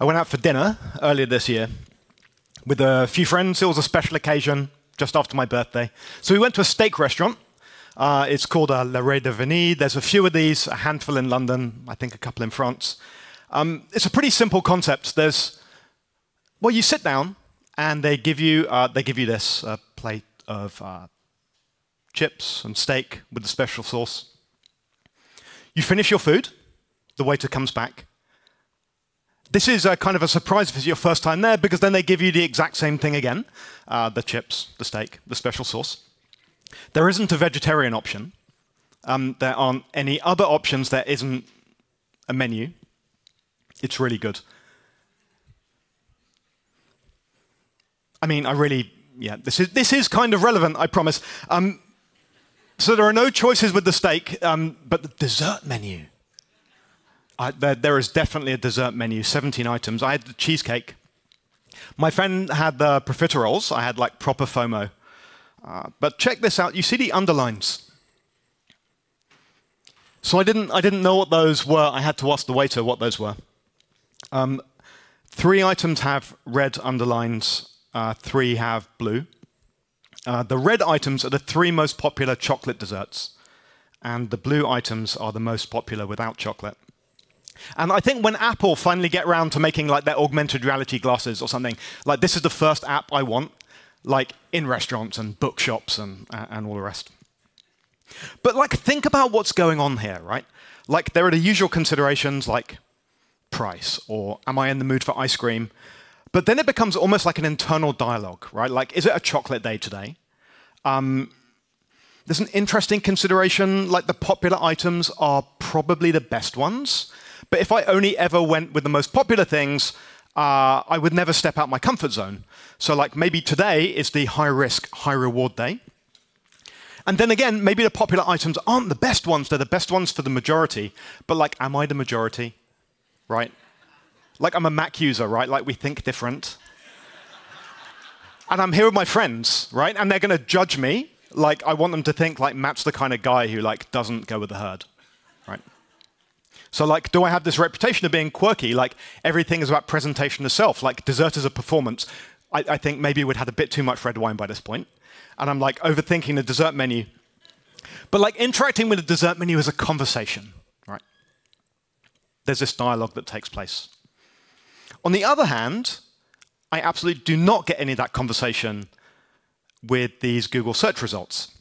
I went out for dinner earlier this year with a few friends. It was a special occasion just after my birthday. So we went to a steak restaurant. Uh, it's called uh, Le Relais de Venise. There's a few of these, a handful in London, I think a couple in France. Um, it's a pretty simple concept. There's, well, you sit down and they give you, uh, they give you this plate of uh, chips and steak with the special sauce. You finish your food, the waiter comes back. This is a kind of a surprise if it's your first time there because then they give you the exact same thing again uh, the chips, the steak, the special sauce. There isn't a vegetarian option. Um, there aren't any other options. There isn't a menu. It's really good. I mean, I really, yeah, this is, this is kind of relevant, I promise. Um, so there are no choices with the steak, um, but the dessert menu. I, there, there is definitely a dessert menu, 17 items. I had the cheesecake. My friend had the profiteroles. I had like proper FOMO. Uh, but check this out. You see the underlines. So I didn't, I didn't know what those were. I had to ask the waiter what those were. Um, three items have red underlines, uh, three have blue. Uh, the red items are the three most popular chocolate desserts, and the blue items are the most popular without chocolate. And I think when Apple finally get around to making like their augmented reality glasses or something, like this is the first app I want, like in restaurants and bookshops and, uh, and all the rest. But like think about what's going on here, right? Like there are the usual considerations like price or am I in the mood for ice cream? But then it becomes almost like an internal dialogue, right? Like, is it a chocolate day today? Um, there's an interesting consideration, like the popular items are probably the best ones. But if I only ever went with the most popular things, uh, I would never step out my comfort zone. So, like, maybe today is the high risk, high reward day. And then again, maybe the popular items aren't the best ones, they're the best ones for the majority. But, like, am I the majority? Right? Like, I'm a Mac user, right? Like, we think different. and I'm here with my friends, right? And they're going to judge me. Like, I want them to think, like, Matt's the kind of guy who, like, doesn't go with the herd? So, like, do I have this reputation of being quirky? Like, everything is about presentation of self. Like, dessert is a performance. I, I think maybe we'd had a bit too much red wine by this point. And I'm like overthinking the dessert menu. But like interacting with the dessert menu is a conversation, right? There's this dialogue that takes place. On the other hand, I absolutely do not get any of that conversation with these Google search results.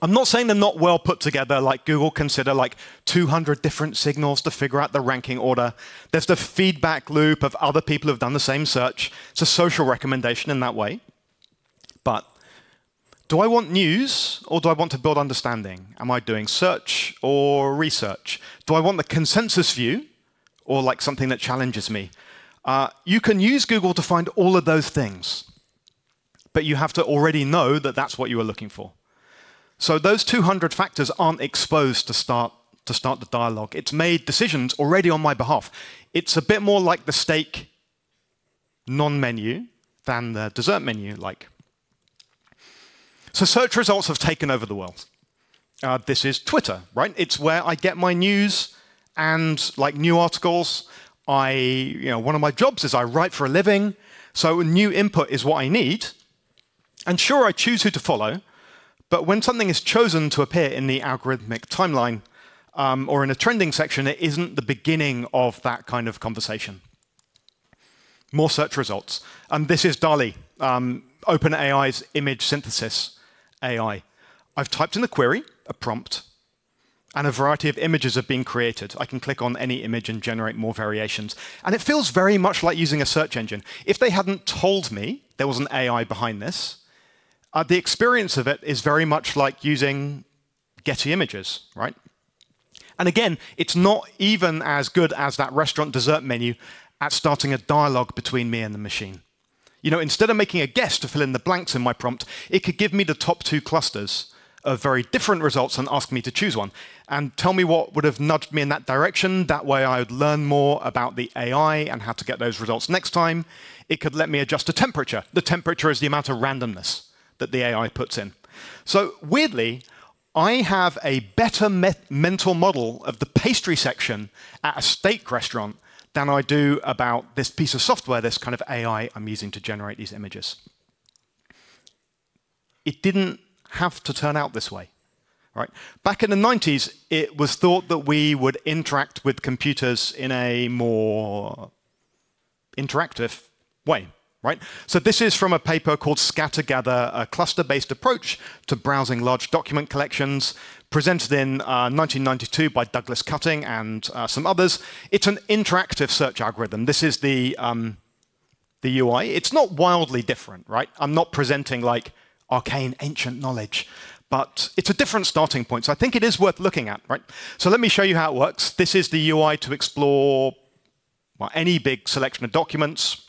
I'm not saying they're not well put together, like Google consider like 200 different signals to figure out the ranking order. There's the feedback loop of other people who've done the same search. It's a social recommendation in that way. But do I want news or do I want to build understanding? Am I doing search or research? Do I want the consensus view or like something that challenges me? Uh, you can use Google to find all of those things, but you have to already know that that's what you are looking for. So those 200 factors aren't exposed to start, to start the dialogue. It's made decisions already on my behalf. It's a bit more like the steak non-menu than the dessert menu like. So search results have taken over the world. Uh, this is Twitter, right? It's where I get my news and like new articles. I, you know, one of my jobs is I write for a living. So new input is what I need. And sure, I choose who to follow, but when something is chosen to appear in the algorithmic timeline um, or in a trending section, it isn't the beginning of that kind of conversation. More search results. And this is DALL-E, um, OpenAI's image synthesis AI. I've typed in the query, a prompt, and a variety of images have been created. I can click on any image and generate more variations. And it feels very much like using a search engine. If they hadn't told me there was an AI behind this, uh, the experience of it is very much like using Getty images, right? And again, it's not even as good as that restaurant dessert menu at starting a dialogue between me and the machine. You know, instead of making a guess to fill in the blanks in my prompt, it could give me the top two clusters of very different results and ask me to choose one and tell me what would have nudged me in that direction. That way I would learn more about the AI and how to get those results next time. It could let me adjust the temperature. The temperature is the amount of randomness that the AI puts in. So weirdly, I have a better me mental model of the pastry section at a steak restaurant than I do about this piece of software, this kind of AI I'm using to generate these images. It didn't have to turn out this way. Right? Back in the 90s, it was thought that we would interact with computers in a more interactive way. Right? So this is from a paper called Scatter Gather, a cluster-based approach to browsing large document collections, presented in uh, 1992 by Douglas Cutting and uh, some others. It's an interactive search algorithm. This is the, um, the UI. It's not wildly different, right? I'm not presenting like arcane ancient knowledge but it's a different starting point. So I think it is worth looking at, right? So let me show you how it works. This is the UI to explore well, any big selection of documents,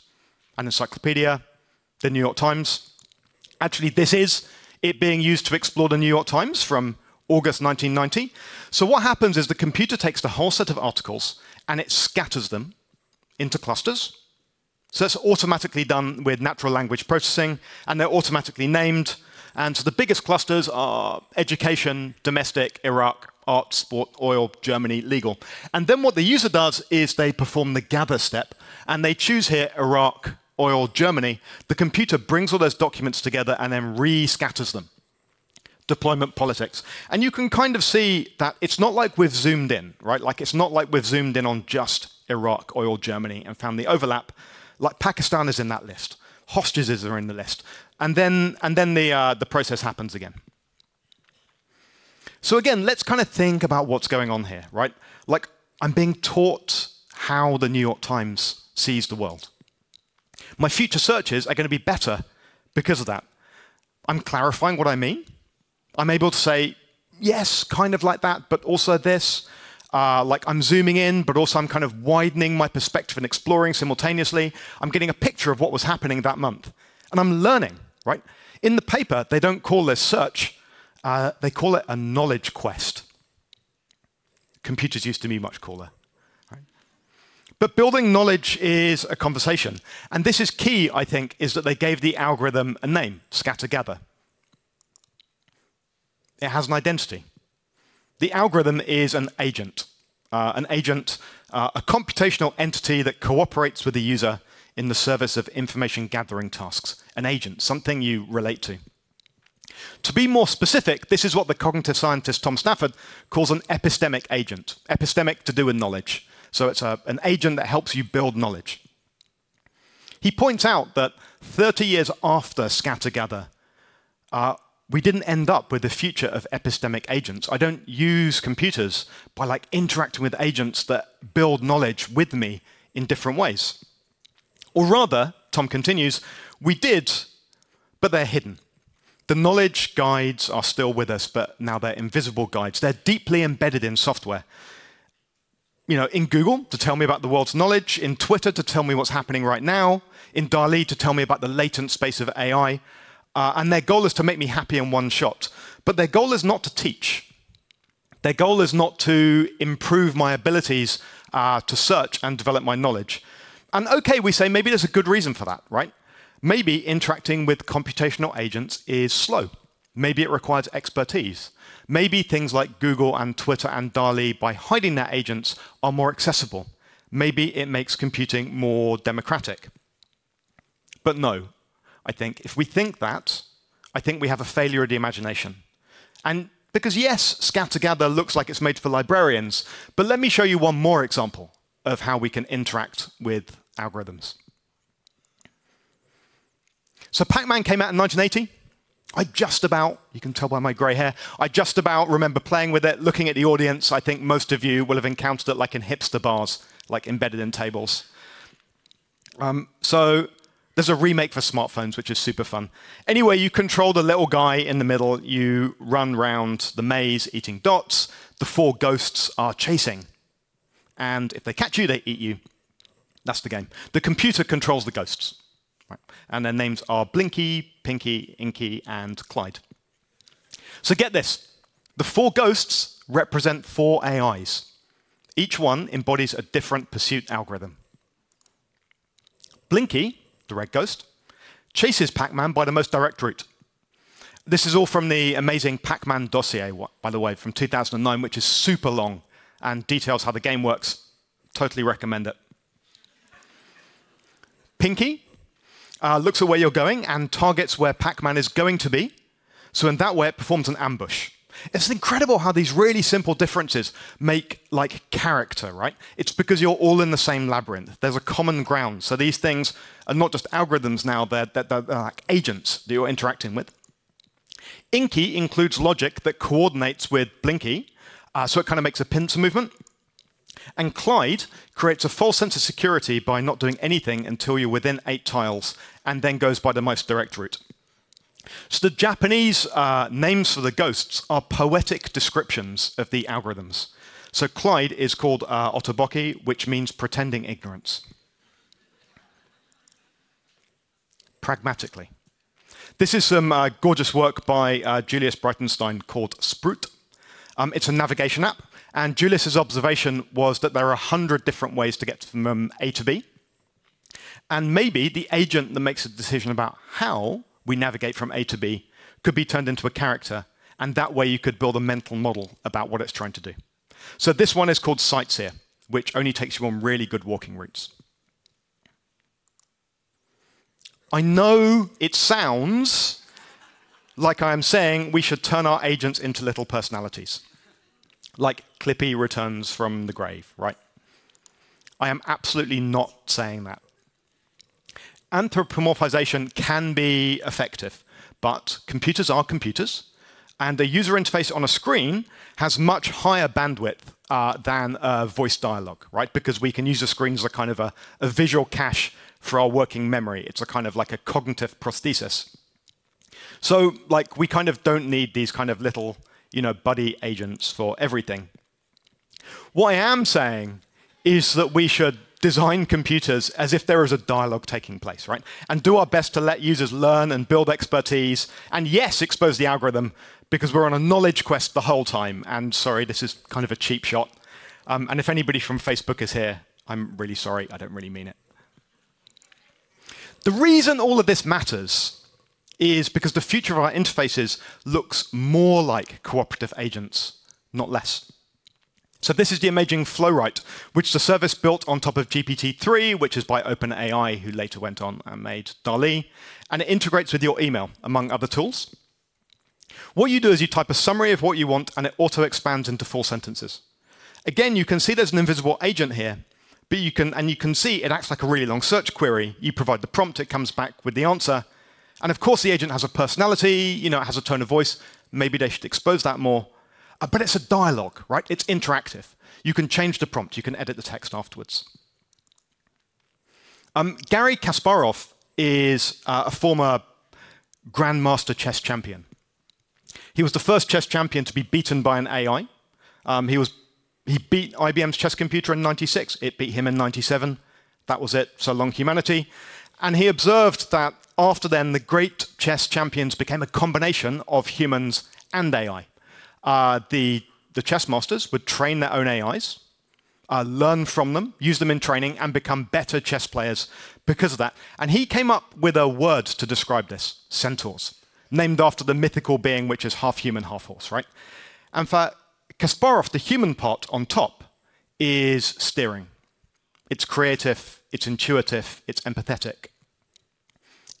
an encyclopedia, the New York Times. Actually, this is it being used to explore the New York Times from August 1990. So what happens is the computer takes the whole set of articles and it scatters them into clusters. So it's automatically done with natural language processing, and they're automatically named and so the biggest clusters are education, domestic, Iraq, art, sport, oil, Germany, legal. And then what the user does is they perform the gather step, and they choose here Iraq, oil, Germany. The computer brings all those documents together and then re-scatters them. Deployment politics. And you can kind of see that it's not like we've zoomed in, right? Like it's not like we've zoomed in on just Iraq, oil, Germany, and found the overlap. Like Pakistan is in that list. Hostages are in the list and then, and then the, uh, the process happens again. So again, let's kind of think about what's going on here, right? Like, I'm being taught how the New York Times sees the world. My future searches are going to be better because of that. I'm clarifying what I mean. I'm able to say, yes, kind of like that, but also this. Uh, like I'm zooming in, but also I'm kind of widening my perspective and exploring simultaneously. I'm getting a picture of what was happening that month. And I'm learning right? In the paper, they don't call this search, uh, they call it a knowledge quest. Computers used to be much cooler. But building knowledge is a conversation. And this is key, I think, is that they gave the algorithm a name, scatter gather. It has an identity. The algorithm is an agent. Uh, an agent, uh, a computational entity that cooperates with the user in the service of information gathering tasks, an agent, something you relate to. To be more specific, this is what the cognitive scientist Tom Stafford calls an epistemic agent. Epistemic to do with knowledge. So it's a, an agent that helps you build knowledge. He points out that 30 years after Scattergather, uh, we didn't end up with the future of epistemic agents. I don't use computers by like interacting with agents that build knowledge with me in different ways. Or rather, Tom continues, we did, but they're hidden. The knowledge guides are still with us, but now they're invisible guides. They're deeply embedded in software. You know, in Google to tell me about the world's knowledge, in Twitter to tell me what's happening right now, in DALL-E to tell me about the latent space of AI. Uh, and their goal is to make me happy in one shot. But their goal is not to teach. Their goal is not to improve my abilities uh, to search and develop my knowledge. And okay, we say maybe there's a good reason for that, right? Maybe interacting with computational agents is slow. Maybe it requires expertise. Maybe things like Google and Twitter and DALL-E, by hiding their agents, are more accessible. Maybe it makes computing more democratic. But no, I think if we think that, I think we have a failure of the imagination. And because yes, Scattergather looks like it's made for librarians, but let me show you one more example of how we can interact with algorithms. So Pac-Man came out in 1980. I just about, you can tell by my grey hair, I just about remember playing with it, looking at the audience. I think most of you will have encountered it like in hipster bars, like embedded in tables. Um, so there's a remake for smartphones, which is super fun. Anyway, you control the little guy in the middle. You run round the maze eating dots. The four ghosts are chasing. And if they catch you, they eat you. That's the game. The computer controls the ghosts. Right? And their names are Blinky, Pinky, Inky, and Clyde. So get this. The four ghosts represent four AIs. Each one embodies a different pursuit algorithm. Blinky, the red ghost, chases Pac-Man by the most direct route. This is all from the amazing Pac-Man dossier, by the way, from 2009, which is super long and details how the game works. Totally recommend it. Pinky uh, looks at where you're going and targets where Pac-Man is going to be. So in that way, it performs an ambush. It's incredible how these really simple differences make like character, right? It's because you're all in the same labyrinth. There's a common ground. So these things are not just algorithms now, they're, they're, they're like agents that you're interacting with. Inky includes logic that coordinates with Blinky, uh, so it kind of makes a pincer movement. And Clyde creates a false sense of security by not doing anything until you're within eight tiles, and then goes by the most direct route. So the Japanese uh, names for the ghosts are poetic descriptions of the algorithms. So Clyde is called uh, Otoboke, which means pretending ignorance. Pragmatically. This is some uh, gorgeous work by uh, Julius Breitenstein called Sprout. Um, it's a navigation app, and Julius's observation was that there are 100 different ways to get from A to B. And maybe the agent that makes a decision about how we navigate from A to B could be turned into a character, and that way you could build a mental model about what it's trying to do. So this one is called Sightseer, which only takes you on really good walking routes. I know it sounds like I am saying we should turn our agents into little personalities, like Clippy returns from the grave, right? I am absolutely not saying that anthropomorphization can be effective, but computers are computers, and the user interface on a screen has much higher bandwidth uh, than voice dialogue, right? Because we can use the screen as a kind of a, a visual cache for our working memory. It's a kind of like a cognitive prosthesis. So, like, we kind of don't need these kind of little, you know, buddy agents for everything. What I am saying is that we should design computers as if there is a dialogue taking place, right? And do our best to let users learn and build expertise, and yes, expose the algorithm, because we're on a knowledge quest the whole time. And sorry, this is kind of a cheap shot. Um, and if anybody from Facebook is here, I'm really sorry, I don't really mean it. The reason all of this matters is because the future of our interfaces looks more like cooperative agents, not less. So this is the amazing Flowrite, which is a service built on top of GPT-3, which is by OpenAI, who later went on and made DALL-E, and it integrates with your email, among other tools. What you do is you type a summary of what you want, and it auto-expands into full sentences. Again, you can see there's an invisible agent here, but you can, and you can see it acts like a really long search query. You provide the prompt, it comes back with the answer. And of course, the agent has a personality, you know, it has a tone of voice. Maybe they should expose that more. Uh, but it's a dialogue, right? It's interactive. You can change the prompt, you can edit the text afterwards. Um, Garry Kasparov is uh, a former grandmaster chess champion. He was the first chess champion to be beaten by an AI. Um, he, was, he beat IBM's chess computer in 96. It beat him in 97. That was it. So long humanity. And he observed that after then, the great chess champions became a combination of humans and AI uh, the, the chess masters would train their own AIs, uh, learn from them, use them in training, and become better chess players because of that. And he came up with a word to describe this centaurs, named after the mythical being which is half human, half horse, right? And for Kasparov, the human part on top is steering. It's creative, it's intuitive, it's empathetic.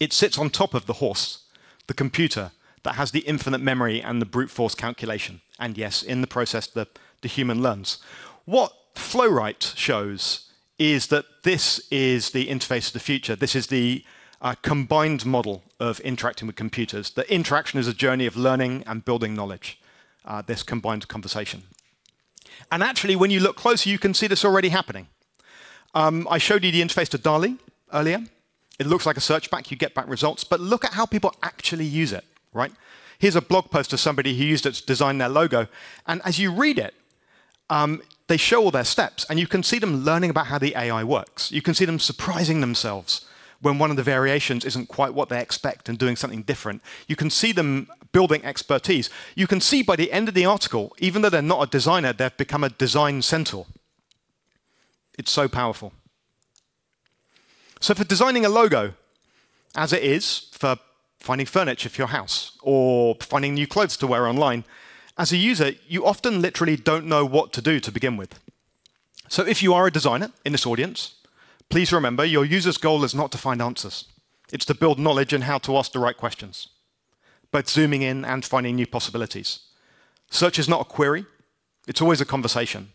It sits on top of the horse, the computer, that has the infinite memory and the brute force calculation. And yes, in the process, the, the human learns. What Flowrite shows is that this is the interface of the future. This is the uh, combined model of interacting with computers. The interaction is a journey of learning and building knowledge, uh, this combined conversation. And actually, when you look closer, you can see this already happening. Um, I showed you the interface to DALL-E earlier. It looks like a search back, you get back results, but look at how people actually use it right? Here's a blog post of somebody who used it to design their logo. And as you read it, um, they show all their steps, and you can see them learning about how the AI works. You can see them surprising themselves when one of the variations isn't quite what they expect and doing something different. You can see them building expertise. You can see by the end of the article, even though they're not a designer, they've become a design centaur. It's so powerful. So, for designing a logo, as it is for finding furniture for your house, or finding new clothes to wear online, as a user, you often literally don't know what to do to begin with. So if you are a designer in this audience, please remember your user's goal is not to find answers. It's to build knowledge and how to ask the right questions, both zooming in and finding new possibilities. Search is not a query, it's always a conversation.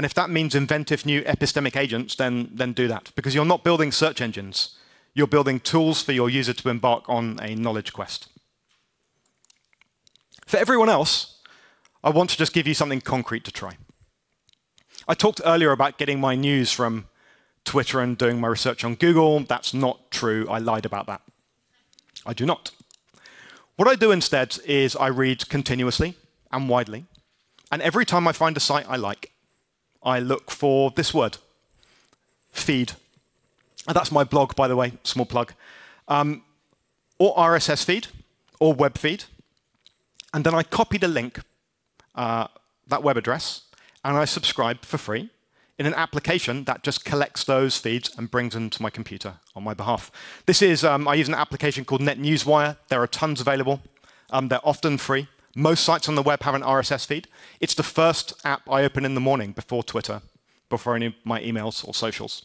And if that means inventive new epistemic agents, then, then do that. Because you're not building search engines, you're building tools for your user to embark on a knowledge quest. For everyone else, I want to just give you something concrete to try. I talked earlier about getting my news from Twitter and doing my research on Google. That's not true. I lied about that. I do not. What I do instead is I read continuously and widely. And every time I find a site I like, I look for this word feed. And that's my blog, by the way, small plug. Um, or RSS feed or web feed. And then I copy the link, uh, that web address, and I subscribe for free in an application that just collects those feeds and brings them to my computer on my behalf. This is, um, I use an application called NetNewsWire. There are tons available. Um, they're often free. Most sites on the web have an RSS feed. It's the first app I open in the morning before Twitter, before any of my emails or socials.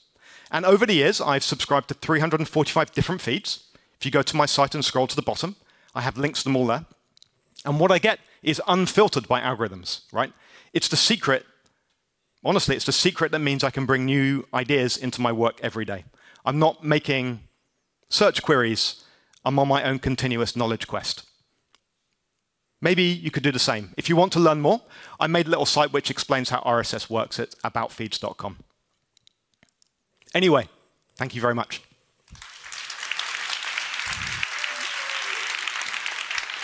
And over the years, I've subscribed to 345 different feeds. If you go to my site and scroll to the bottom, I have links to them all there. And what I get is unfiltered by algorithms, right? It's the secret, honestly, it's the secret that means I can bring new ideas into my work every day. I'm not making search queries, I'm on my own continuous knowledge quest. Maybe you could do the same. If you want to learn more, I made a little site which explains how RSS works at aboutfeeds.com. Anyway, thank you very much.